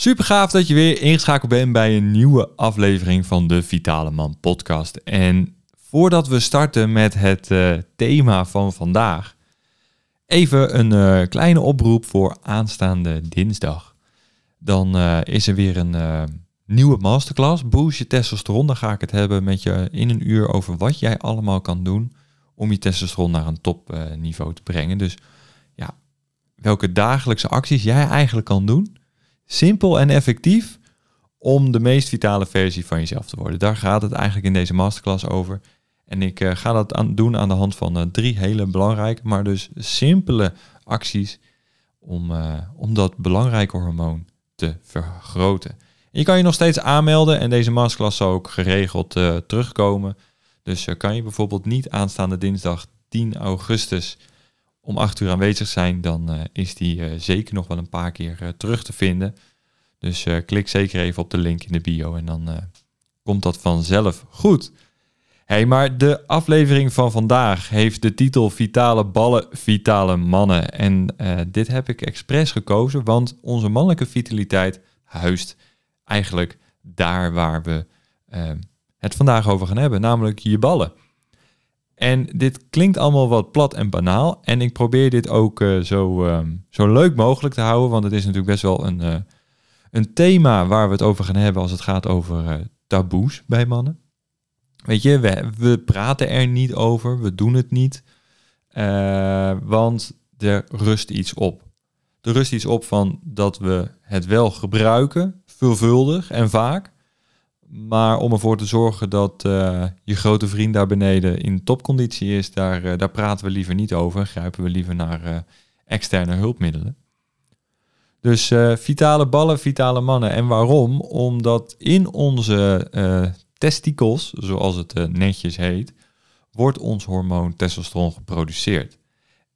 Super gaaf dat je weer ingeschakeld bent bij een nieuwe aflevering van de Vitale Man podcast. En voordat we starten met het uh, thema van vandaag, even een uh, kleine oproep voor aanstaande dinsdag. Dan uh, is er weer een nieuwe masterclass, Boost je testosteron. Dan ga ik het hebben met je in een uur over wat jij allemaal kan doen om je testosteron naar een topniveau te brengen. Dus ja, welke dagelijkse acties jij eigenlijk kan doen simpel en effectief om de meest vitale versie van jezelf te worden. Daar gaat het eigenlijk in deze masterclass over. En ik uh, ga dat aan, doen aan de hand van uh, drie hele belangrijke, maar dus simpele acties om, uh, om dat belangrijke hormoon te vergroten. En je kan je nog steeds aanmelden en deze masterclass zal ook geregeld terugkomen. Dus kan je bijvoorbeeld niet aanstaande dinsdag 10 augustus om 8 uur aanwezig zijn, dan is die zeker nog wel een paar keer terug te vinden. Dus klik zeker even op de link in de bio en dan komt dat vanzelf goed. Hey, maar de aflevering van vandaag heeft de titel Vitale ballen, vitale mannen. En dit heb ik expres gekozen, want onze mannelijke vitaliteit huist eigenlijk daar waar we het vandaag over gaan hebben, namelijk je ballen. En dit klinkt allemaal wat plat en banaal. En ik probeer dit ook zo, uh, zo leuk mogelijk te houden. Want het is natuurlijk best wel een, een thema waar we het over gaan hebben als het gaat over taboes bij mannen. Weet je, we, praten er niet over, we doen het niet. want er rust iets op. Er rust iets op van dat we het wel gebruiken, veelvuldig en vaak. Maar om ervoor te zorgen dat uh, je grote vriend daar beneden in topconditie is, daar, daar praten we liever niet over. Grijpen we liever naar externe hulpmiddelen. Dus vitale ballen, vitale mannen. En waarom? Omdat in onze testikels, zoals het netjes heet, wordt ons hormoon testosteron geproduceerd.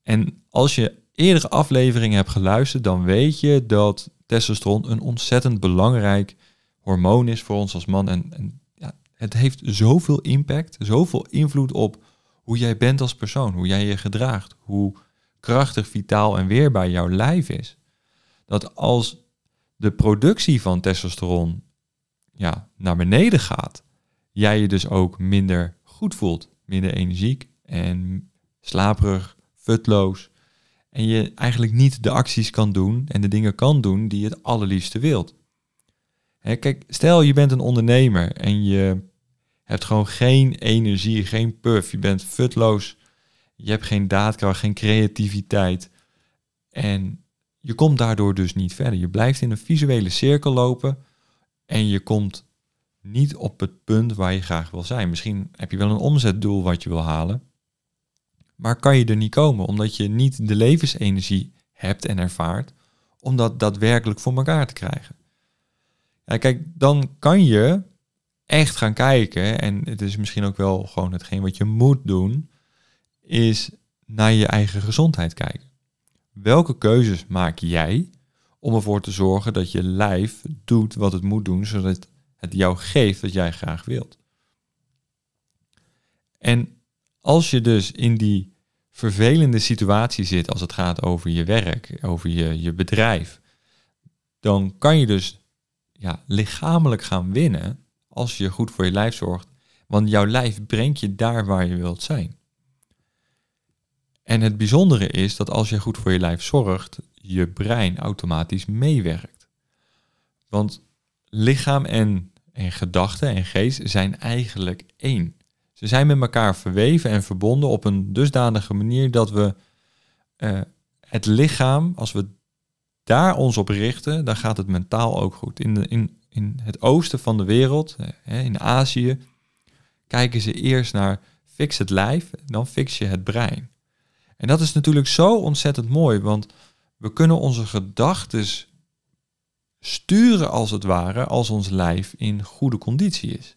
En als je eerdere afleveringen hebt geluisterd, dan weet je dat testosteron een ontzettend belangrijk hormoon is voor ons als man. En, en ja, het heeft zoveel impact, zoveel invloed op hoe jij bent als persoon, hoe jij je gedraagt, hoe krachtig, vitaal en weerbaar jouw lijf is. Dat als de productie van testosteron ja, naar beneden gaat, jij je dus ook minder goed voelt, minder energiek en slaperig, futloos. En je eigenlijk niet de acties kan doen en de dingen kan doen die je het allerliefste wilt kijk, stel je bent een ondernemer en je hebt gewoon geen energie, geen puff, je bent futloos, je hebt geen daadkracht, geen creativiteit. En je komt daardoor dus niet verder. Je blijft in een visuele cirkel lopen en je komt niet op het punt waar je graag wil zijn. Misschien heb je wel een omzetdoel wat je wil halen, maar kan je er niet komen omdat je niet de levensenergie hebt en ervaart om dat daadwerkelijk voor elkaar te krijgen. Ja, kijk, dan kan je echt gaan kijken, en het is misschien ook wel gewoon hetgeen wat je moet doen, is naar je eigen gezondheid kijken. Welke keuzes maak jij om ervoor te zorgen dat je lijf doet wat het moet doen, zodat het jou geeft wat jij graag wilt? En als je dus in die vervelende situatie zit als het gaat over je werk, over je, je bedrijf, dan kan je dus ja, lichamelijk gaan winnen als je goed voor je lijf zorgt. Want jouw lijf brengt je daar waar je wilt zijn. En het bijzondere is dat als je goed voor je lijf zorgt, je brein automatisch meewerkt. Want lichaam en, en gedachten en geest zijn eigenlijk één. Ze zijn met elkaar verweven en verbonden op een dusdanige manier dat we uh, het lichaam, als we daar ons op richten, dan gaat het mentaal ook goed. In, in, in het oosten van de wereld, in Azië, kijken ze eerst naar fix het lijf, dan fix je het brein. En dat is natuurlijk zo ontzettend mooi, want we kunnen onze gedachten sturen als het ware als ons lijf in goede conditie is.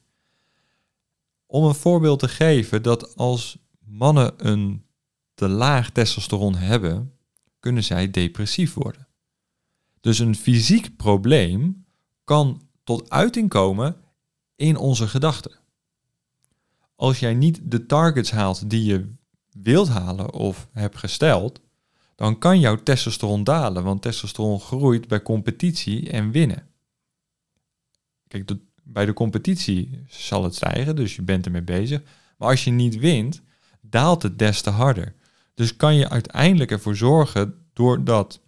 Om een voorbeeld te geven dat als mannen een te laag testosteron hebben, kunnen zij depressief worden. Dus een fysiek probleem kan tot uiting komen in onze gedachten. Als jij niet de targets haalt die je wilt halen of hebt gesteld, dan kan jouw testosteron dalen, want testosteron groeit bij competitie en winnen. kijk, bij de competitie zal het stijgen, dus je bent ermee bezig. Maar als je niet wint, daalt het des te harder. Dus kan je uiteindelijk ervoor zorgen, doordat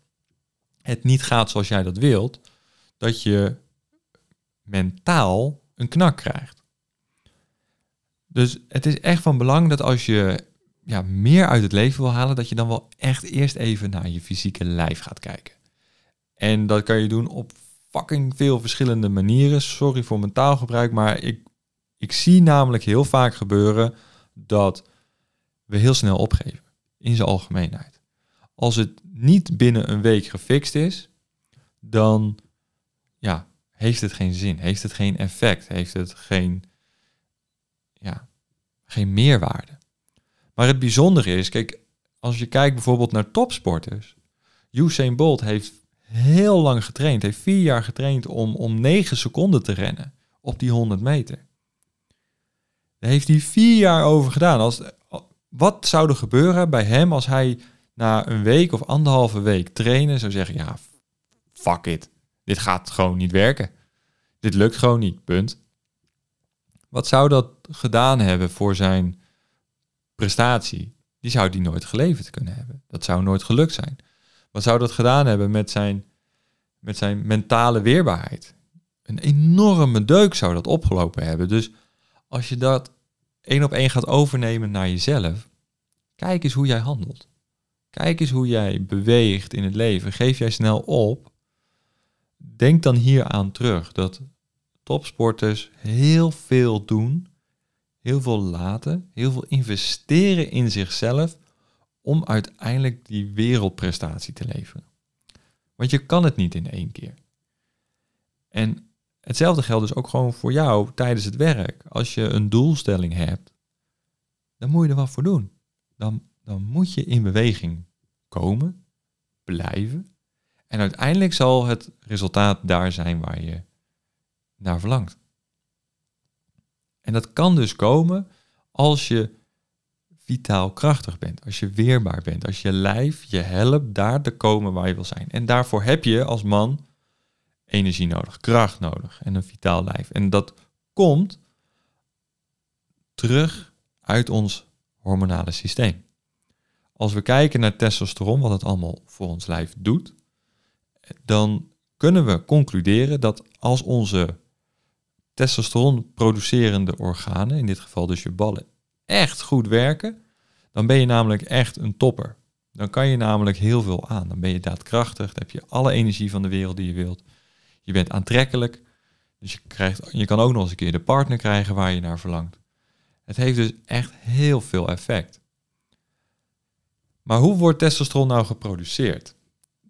het niet gaat zoals jij dat wilt, dat je mentaal een knak krijgt. Dus het is echt van belang dat als je ja, meer uit het leven wil halen, dat je dan wel echt eerst even naar je fysieke lijf gaat kijken. En dat kan je doen op fucking veel verschillende manieren. Sorry voor mijn taalgebruik, maar ik, ik zie namelijk heel vaak gebeuren dat we heel snel opgeven. In zijn algemeenheid. Als het niet binnen een week gefixt is, dan ja, heeft het geen zin, heeft het geen effect, heeft het geen, ja, geen meerwaarde. Maar het bijzondere is, kijk, als je kijkt bijvoorbeeld naar topsporters. Usain Bolt heeft heel lang getraind, heeft vier jaar getraind om, om 9 seconden te rennen op die 100 meter. Daar heeft hij vier jaar over gedaan. Als, wat zou er gebeuren bij hem als hij na een week of anderhalve week trainen zou zeggen, ja, fuck it, dit gaat gewoon niet werken. Dit lukt gewoon niet, punt. Wat zou dat gedaan hebben voor zijn prestatie? Die zou die nooit geleverd kunnen hebben. Dat zou nooit gelukt zijn. Wat zou dat gedaan hebben met zijn, met zijn mentale weerbaarheid? Een enorme deuk zou dat opgelopen hebben. Dus als je dat één op één gaat overnemen naar jezelf, kijk eens hoe jij handelt. Kijk eens hoe jij beweegt in het leven. Geef jij snel op. Denk dan hier aan terug dat topsporters heel veel doen, heel veel laten, heel veel investeren in zichzelf om uiteindelijk die wereldprestatie te leveren. Want je kan het niet in één keer. En hetzelfde geldt dus ook gewoon voor jou tijdens het werk. Als je een doelstelling hebt, dan moet je er wat voor doen. Dan, dan moet je in beweging komen, blijven. En uiteindelijk zal het resultaat daar zijn waar je naar verlangt. En dat kan dus komen als je vitaal krachtig bent, als je weerbaar bent, als je lijf je helpt daar te komen waar je wil zijn. En daarvoor heb je als man energie nodig, kracht nodig en een vitaal lijf. En dat komt terug uit ons hormonale systeem. Als we kijken naar testosteron, wat het allemaal voor ons lijf doet, dan kunnen we concluderen dat als onze testosteron producerende organen, in dit geval dus je ballen, echt goed werken, dan ben je namelijk echt een topper. Dan kan je namelijk heel veel aan. Dan ben je daadkrachtig, dan heb je alle energie van de wereld die je wilt. Je bent aantrekkelijk, dus je, krijgt, je kan ook nog eens een keer de partner krijgen waar je naar verlangt. Het heeft dus echt heel veel effect. Maar hoe wordt testosteron nou geproduceerd?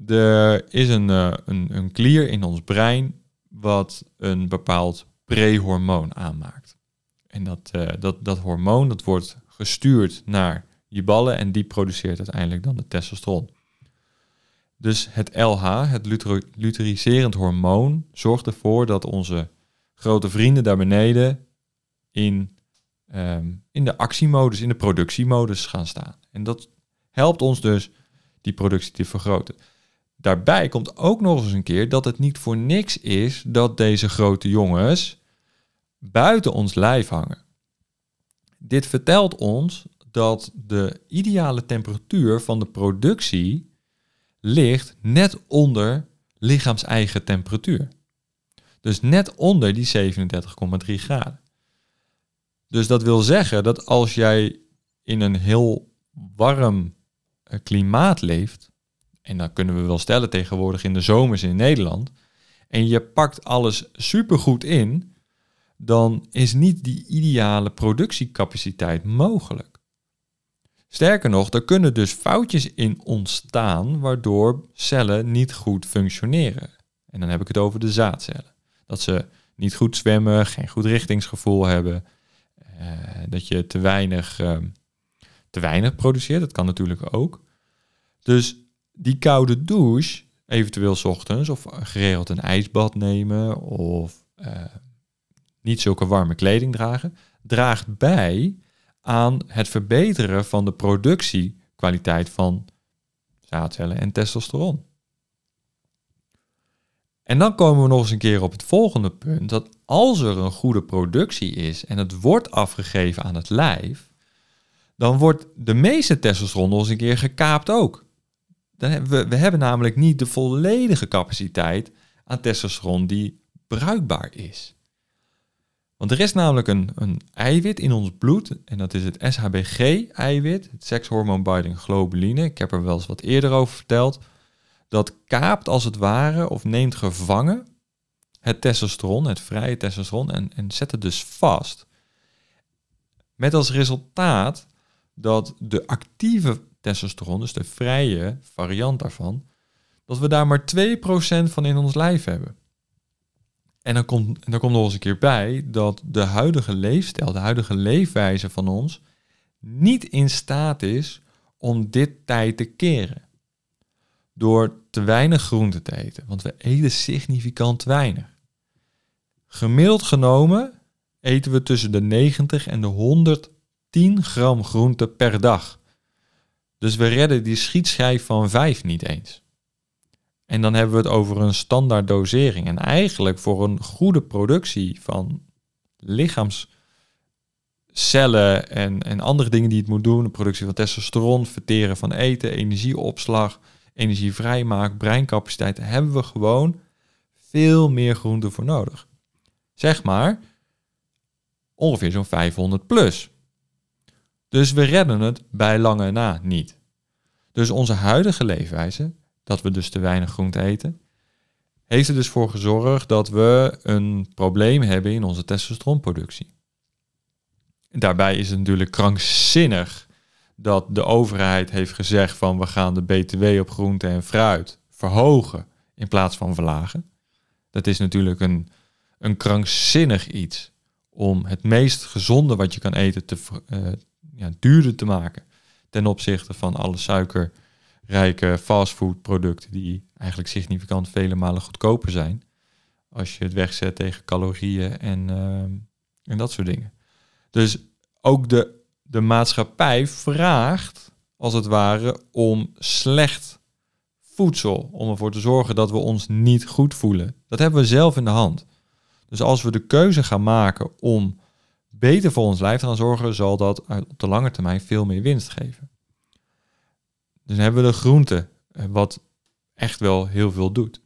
Er is een, uh, een, een klier in ons brein wat een bepaald prehormoon aanmaakt. En dat, uh, dat, dat hormoon dat wordt gestuurd naar je ballen en die produceert uiteindelijk dan de testosteron. Dus het LH, het luteriserend hormoon, zorgt ervoor dat onze grote vrienden daar beneden in, um, in de actiemodus, in de productiemodus gaan staan. En dat helpt ons dus die productie te vergroten. Daarbij komt ook nog eens een keer dat het niet voor niks is dat deze grote jongens buiten ons lijf hangen. Dit vertelt ons dat de ideale temperatuur van de productie ligt net onder lichaams-eigen temperatuur. Dus net onder die 37,3 graden. Dus dat wil zeggen dat als jij in een heel warm eh, klimaat leeft, en dat kunnen we wel stellen tegenwoordig in de zomers in Nederland, en je pakt alles supergoed in, dan is niet die ideale productiecapaciteit mogelijk. Sterker nog, er kunnen dus foutjes in ontstaan waardoor cellen niet goed functioneren. En dan heb ik het over de zaadcellen. Dat ze niet goed zwemmen, geen goed richtingsgevoel hebben, eh, dat je te weinig, uh, te weinig produceert. Dat kan natuurlijk ook. Dus die koude douche, eventueel ochtends, of geregeld een ijsbad nemen, of uh, niet zulke warme kleding dragen, draagt bij aan het verbeteren van de productiekwaliteit van zaadcellen en testosteron. En dan komen we nog eens een keer op het volgende punt, dat als er een goede productie is en het wordt afgegeven aan het lijf, dan wordt de meeste testosteron nog eens een keer gekaapt ook. Dan hebben we, we hebben namelijk niet de volledige capaciteit aan testosteron die bruikbaar is. Want er is namelijk een, een eiwit in ons bloed, en dat is het SHBG-eiwit, het sekshormoon-binding globuline. Ik heb er wel eens wat eerder over verteld. Dat kaapt als het ware of neemt gevangen het testosteron, het vrije testosteron, en, en zet het dus vast. Met als resultaat dat de actieve testosteron, dus de vrije variant daarvan, dat we daar maar 2% van in ons lijf hebben. En dan komt, dan komt nog eens een keer bij dat de huidige leefstijl, de huidige leefwijze van ons, niet in staat is om dit tijd te keren. Door te weinig groente te eten, want we eten significant weinig. Gemiddeld genomen eten we tussen de 90 en de 110 gram groente per dag. Dus we redden die schietschijf van 5 niet eens. En dan hebben we het over een standaard dosering. En eigenlijk voor een goede productie van lichaamscellen en, en andere dingen die het moet doen, de productie van testosteron, verteren van eten, energieopslag, energievrijmaak, breincapaciteit, hebben we gewoon veel meer groente voor nodig. Zeg maar ongeveer zo'n 500 plus. Dus we redden het bij lange na niet. Dus onze huidige leefwijze dat we dus te weinig groente eten, heeft er dus voor gezorgd dat we een probleem hebben in onze testosteronproductie. Daarbij is het natuurlijk krankzinnig dat de overheid heeft gezegd van we gaan de BTW op groente en fruit verhogen in plaats van verlagen. Dat is natuurlijk een, een krankzinnig iets om het meest gezonde wat je kan eten te, uh, ja, duurder te maken ten opzichte van alle suiker rijke fastfoodproducten die eigenlijk significant vele malen goedkoper zijn. Als je het wegzet tegen calorieën en, ehm, en dat soort dingen. Dus ook de, de maatschappij vraagt, als het ware, om slecht voedsel. Om ervoor te zorgen dat we ons niet goed voelen. Dat hebben we zelf in de hand. Dus als we de keuze gaan maken om beter voor ons lijf te gaan zorgen, zal dat op de lange termijn veel meer winst geven. Dus dan hebben we de groente, eh, wat echt wel heel veel doet.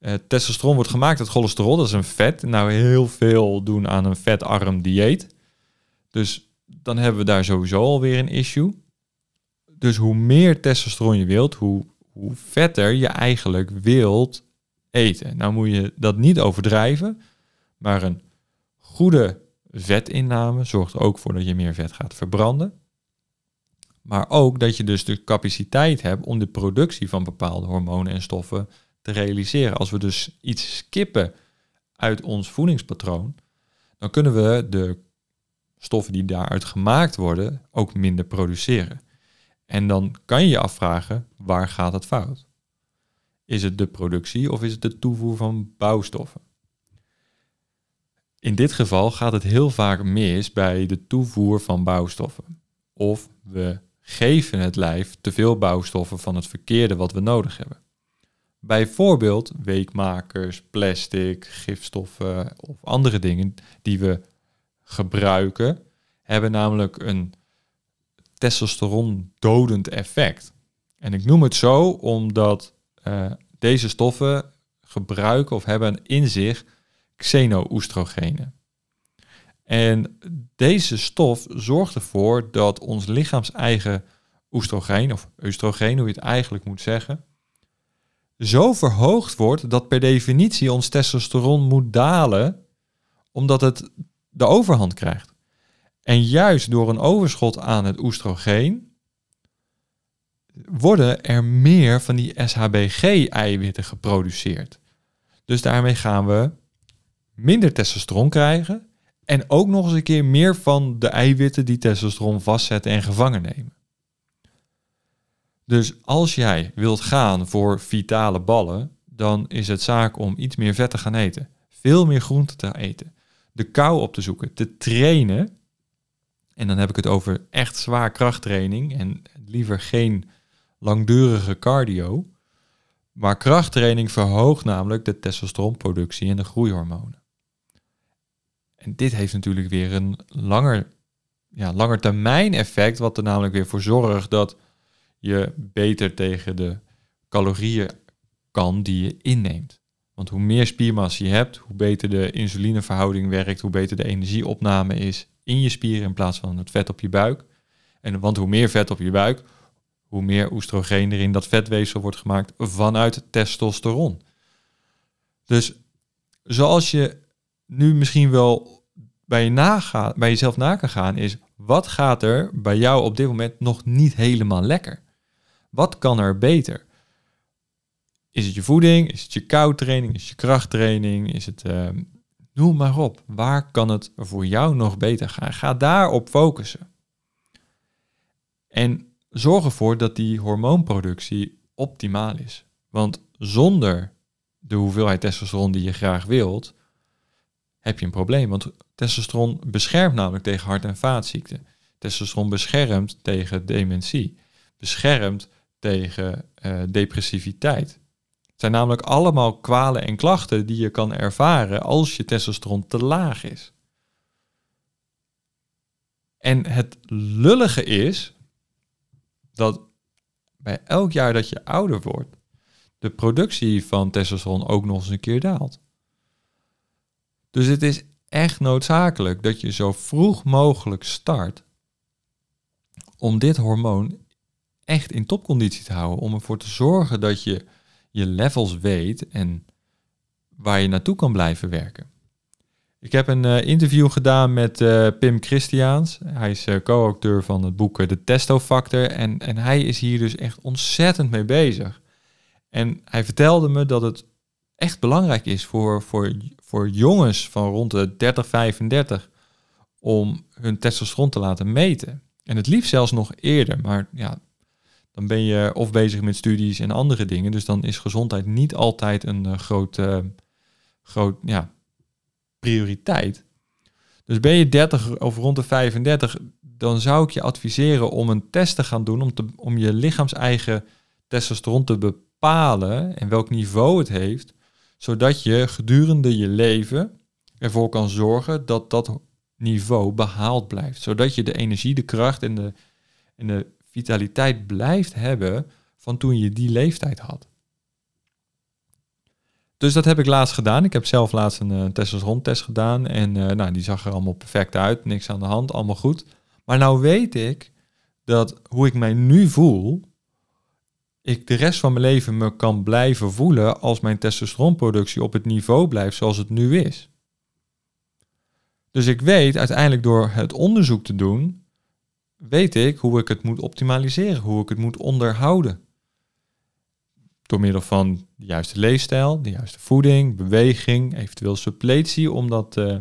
Uh, testosteron wordt gemaakt uit cholesterol, dat is een vet. Nou, heel veel doen aan een vetarm dieet. Dus dan hebben we daar sowieso alweer een issue. Dus hoe meer testosteron je wilt, hoe, hoe vetter je eigenlijk wilt eten. Nou moet je dat niet overdrijven, maar een goede vetinname zorgt ook voor dat je meer vet gaat verbranden. Maar ook dat je dus de capaciteit hebt om de productie van bepaalde hormonen en stoffen te realiseren. Als we dus iets skippen uit ons voedingspatroon, dan kunnen we de stoffen die daaruit gemaakt worden ook minder produceren. En dan kan je je afvragen, waar gaat het fout? Is het de productie of is het de toevoer van bouwstoffen? In dit geval gaat het heel vaak mis bij de toevoer van bouwstoffen. Of we geven het lijf te veel bouwstoffen van het verkeerde wat we nodig hebben. Bijvoorbeeld weekmakers, plastic, gifstoffen of andere dingen die we gebruiken, hebben namelijk een testosteron dodend effect. En ik noem het zo omdat uh, deze stoffen gebruiken of hebben in zich xeno-oestrogenen. En deze stof zorgt ervoor dat ons lichaams eigen oestrogeen, of oestrogeen, hoe je het eigenlijk moet zeggen, zo verhoogd wordt dat per definitie ons testosteron moet dalen, omdat het de overhand krijgt. En juist door een overschot aan het oestrogeen worden er meer van die SHBG-eiwitten geproduceerd. Dus daarmee gaan we minder testosteron krijgen en ook nog eens een keer meer van de eiwitten die testosteron vastzetten en gevangen nemen. Dus als jij wilt gaan voor vitale ballen, dan is het zaak om iets meer vet te gaan eten. Veel meer groente te eten. De kou op te zoeken. Te trainen. En dan heb ik het over echt zwaar krachttraining. En liever geen langdurige cardio. Maar krachttraining verhoogt namelijk de testosteronproductie en de groeihormonen. Dit heeft natuurlijk weer een langer, ja, langer termijn effect, wat er namelijk weer voor zorgt dat je beter tegen de calorieën kan die je inneemt. Want hoe meer spiermassa je hebt, hoe beter de insulineverhouding werkt, hoe beter de energieopname is in je spieren in plaats van het vet op je buik. En want hoe meer vet op je buik, hoe meer oestrogeen er in dat vetweefsel wordt gemaakt vanuit testosteron. Dus zoals je nu misschien wel bij, je naga, jezelf na kan gaan, is wat gaat er bij jou op dit moment nog niet helemaal lekker? Wat kan er beter? Is het je voeding? Is het je koudtraining? Is het je krachttraining? Is het, uh, noem maar op. Waar kan het voor jou nog beter gaan? Ga daarop focussen. En zorg ervoor dat die hormoonproductie optimaal is. Want zonder de hoeveelheid testosteron die je graag wilt, heb je een probleem. Want testosteron beschermt namelijk tegen hart- en vaatziekten. Testosteron beschermt tegen dementie. Beschermt tegen uh, depressiviteit. Het zijn namelijk allemaal kwalen en klachten die je kan ervaren als je testosteron te laag is. En het lullige is dat bij elk jaar dat je ouder wordt, de productie van testosteron ook nog eens een keer daalt. Dus het is echt noodzakelijk dat je zo vroeg mogelijk start om dit hormoon echt in topconditie te houden. Om ervoor te zorgen dat je je levels weet en waar je naartoe kan blijven werken. Ik heb een uh, interview gedaan met uh, Pim Christiaans. Hij is uh, co-auteur van het boek De Testo Factor. En, en hij is hier dus echt ontzettend mee bezig. En hij vertelde me dat het echt belangrijk is voor, voor, voor jongens van rond de 30, 35 om hun testosteron te laten meten. En het liefst zelfs nog eerder. Maar ja, dan ben je of bezig met studies en andere dingen. Dus dan is gezondheid niet altijd een groot, uh, groot ja, prioriteit. Dus ben je 30 of rond de 35, dan zou ik je adviseren om een test te gaan doen om, te, om je lichaams-eigen testosteron te bepalen en welk niveau het heeft, zodat je gedurende je leven ervoor kan zorgen dat dat niveau behaald blijft. Zodat je de energie, de kracht en de, en de vitaliteit blijft hebben van toen je die leeftijd had. Dus dat heb ik laatst gedaan. Ik heb zelf laatst een uh, testosteron-test gedaan. En uh, nou, die zag er allemaal perfect uit. Niks aan de hand, allemaal goed. Maar nou weet ik dat hoe ik mij nu voel, ik de rest van mijn leven me kan blijven voelen als mijn testosteronproductie op het niveau blijft zoals het nu is. Dus ik weet uiteindelijk door het onderzoek te doen, weet ik hoe ik het moet optimaliseren, hoe ik het moet onderhouden. Door middel van de juiste leefstijl, de juiste voeding, beweging, eventueel suppletie om dat uh,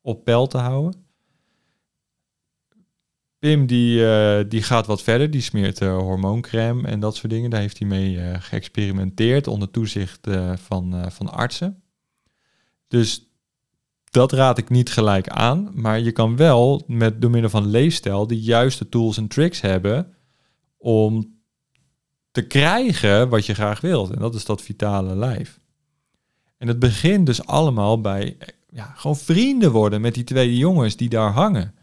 op peil te houden. Pim die, uh, die gaat wat verder, die smeert uh, hormooncrème en dat soort dingen. Daar heeft hij mee geëxperimenteerd onder toezicht van, van artsen. Dus dat raad ik niet gelijk aan, maar je kan wel met door middel van leefstijl de juiste tools en tricks hebben om te krijgen wat je graag wilt. En dat is dat vitale lijf. En het begint dus allemaal bij ja, gewoon vrienden worden met die twee jongens die daar hangen.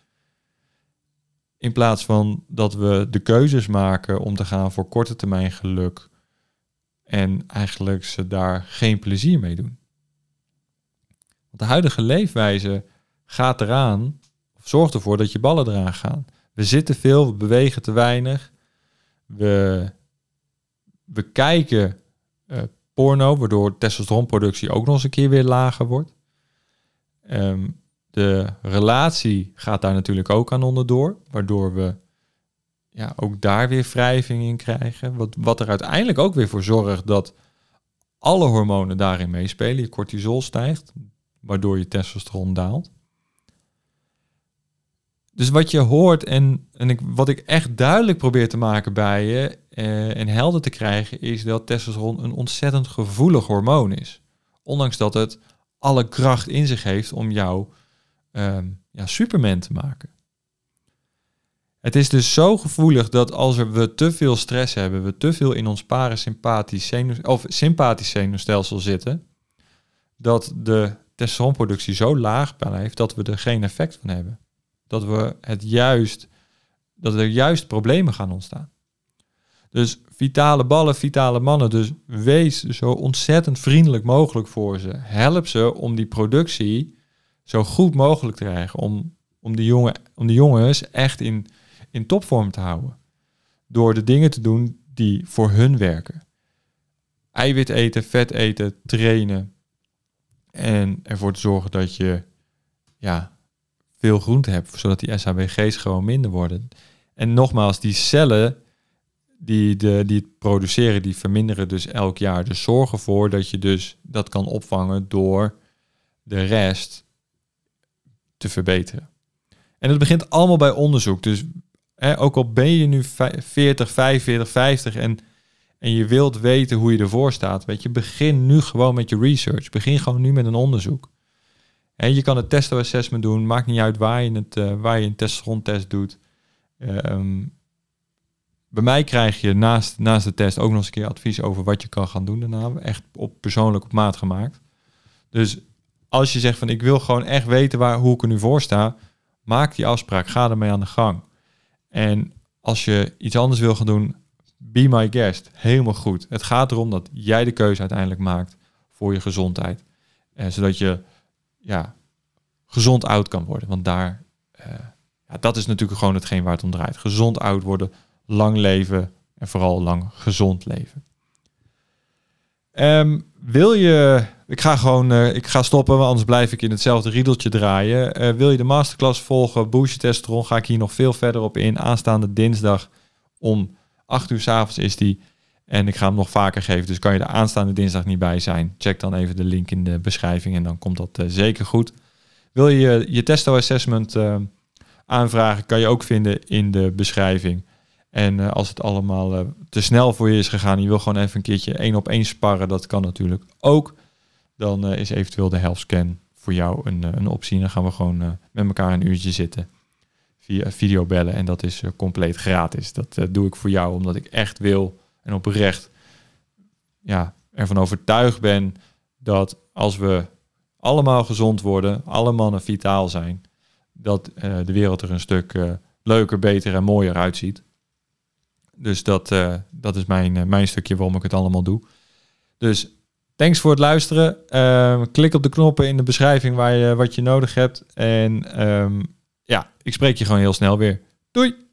In plaats van dat we de keuzes maken om te gaan voor korte termijn geluk en eigenlijk ze daar geen plezier mee doen. Want de huidige leefwijze gaat eraan, of zorgt ervoor dat je ballen eraan gaan. We zitten veel, we bewegen te weinig. We, we kijken uh, porno, waardoor testosteronproductie ook nog eens een keer weer lager wordt. Um, de relatie gaat daar natuurlijk ook aan onderdoor, waardoor we ja, ook daar weer wrijving in krijgen. Wat, wat er uiteindelijk ook weer voor zorgt dat alle hormonen daarin meespelen. Je cortisol stijgt, waardoor je testosteron daalt. Dus wat je hoort en, en ik, wat ik echt duidelijk probeer te maken bij je eh, en helder te krijgen, is dat testosteron een ontzettend gevoelig hormoon is. Ondanks dat het alle kracht in zich heeft om jou um, ja, superman te maken. Het is dus zo gevoelig dat als we te veel stress hebben, we te veel in ons parasympathisch of sympathisch zenuwstelsel zitten, dat de testosteronproductie zo laag blijft dat we er geen effect van hebben. Dat we het juist, dat er juist problemen gaan ontstaan. Dus vitale ballen, vitale mannen, dus wees zo ontzettend vriendelijk mogelijk voor ze. Help ze om die productie zo goed mogelijk te krijgen, om, om, die, jongen, om die jongens echt in in topvorm te houden. Door de dingen te doen die voor hun werken. Eiwit eten, vet eten, trainen. En ervoor te zorgen dat je ja, veel groente hebt, zodat die SHBG's gewoon minder worden. En nogmaals, die cellen die, de, die het produceren, die verminderen dus elk jaar. Dus zorg ervoor dat je dus dat kan opvangen door de rest te verbeteren. En het begint allemaal bij onderzoek. Dus ook al ben je nu 40, 45, 50 en, en je wilt weten hoe je ervoor staat, weet je, begin nu gewoon met je research. Begin gewoon nu met een onderzoek. En je kan het testo-assessment doen, maakt niet uit waar je, het, uh, waar je een testosterontest doet. Ehm, bij mij krijg je naast, naast de test ook nog eens een keer advies over wat je kan gaan doen daarna. Echt op, persoonlijk op maat gemaakt. Dus als je zegt van ik wil gewoon echt weten waar, hoe ik er nu voor sta, maak die afspraak, ga ermee aan de gang. En als je iets anders wil gaan doen, be my guest. Helemaal goed. Het gaat erom dat jij de keuze uiteindelijk maakt voor je gezondheid. En zodat je ja, gezond oud kan worden. Want daar, uh, ja, dat is natuurlijk gewoon hetgeen waar het om draait. Gezond oud worden, lang leven en vooral lang gezond leven. Um, wil je, ik ga gewoon, uh, ik ga stoppen, want anders blijf ik in hetzelfde riedeltje draaien. Uh, wil je de masterclass volgen, Boost Testosteron, ga ik hier nog veel verder op in. Aanstaande dinsdag om 8 uur s avonds is die. En ik ga hem nog vaker geven, dus kan je de aanstaande dinsdag niet bij zijn. Check dan even de link in de beschrijving en dan komt dat uh, zeker goed. Wil je je testo assessment aanvragen, kan je ook vinden in de beschrijving. En als het allemaal te snel voor je is gegaan, je wil gewoon even een keertje één op één sparren, dat kan natuurlijk ook. Dan uh, is eventueel de health scan voor jou een, een optie. Dan gaan we gewoon met elkaar een uurtje zitten via video bellen. En dat is compleet gratis. Dat doe ik voor jou omdat ik echt wil en oprecht ja, ervan overtuigd ben dat als we allemaal gezond worden, alle mannen vitaal zijn, dat de wereld er een stuk leuker, beter en mooier uitziet. Dus dat, dat is mijn, mijn stukje waarom ik het allemaal doe. Dus thanks voor het luisteren. Uh, klik op de knoppen in de beschrijving waar je, wat je nodig hebt. En um, ja, ik spreek je gewoon heel snel weer. Doei!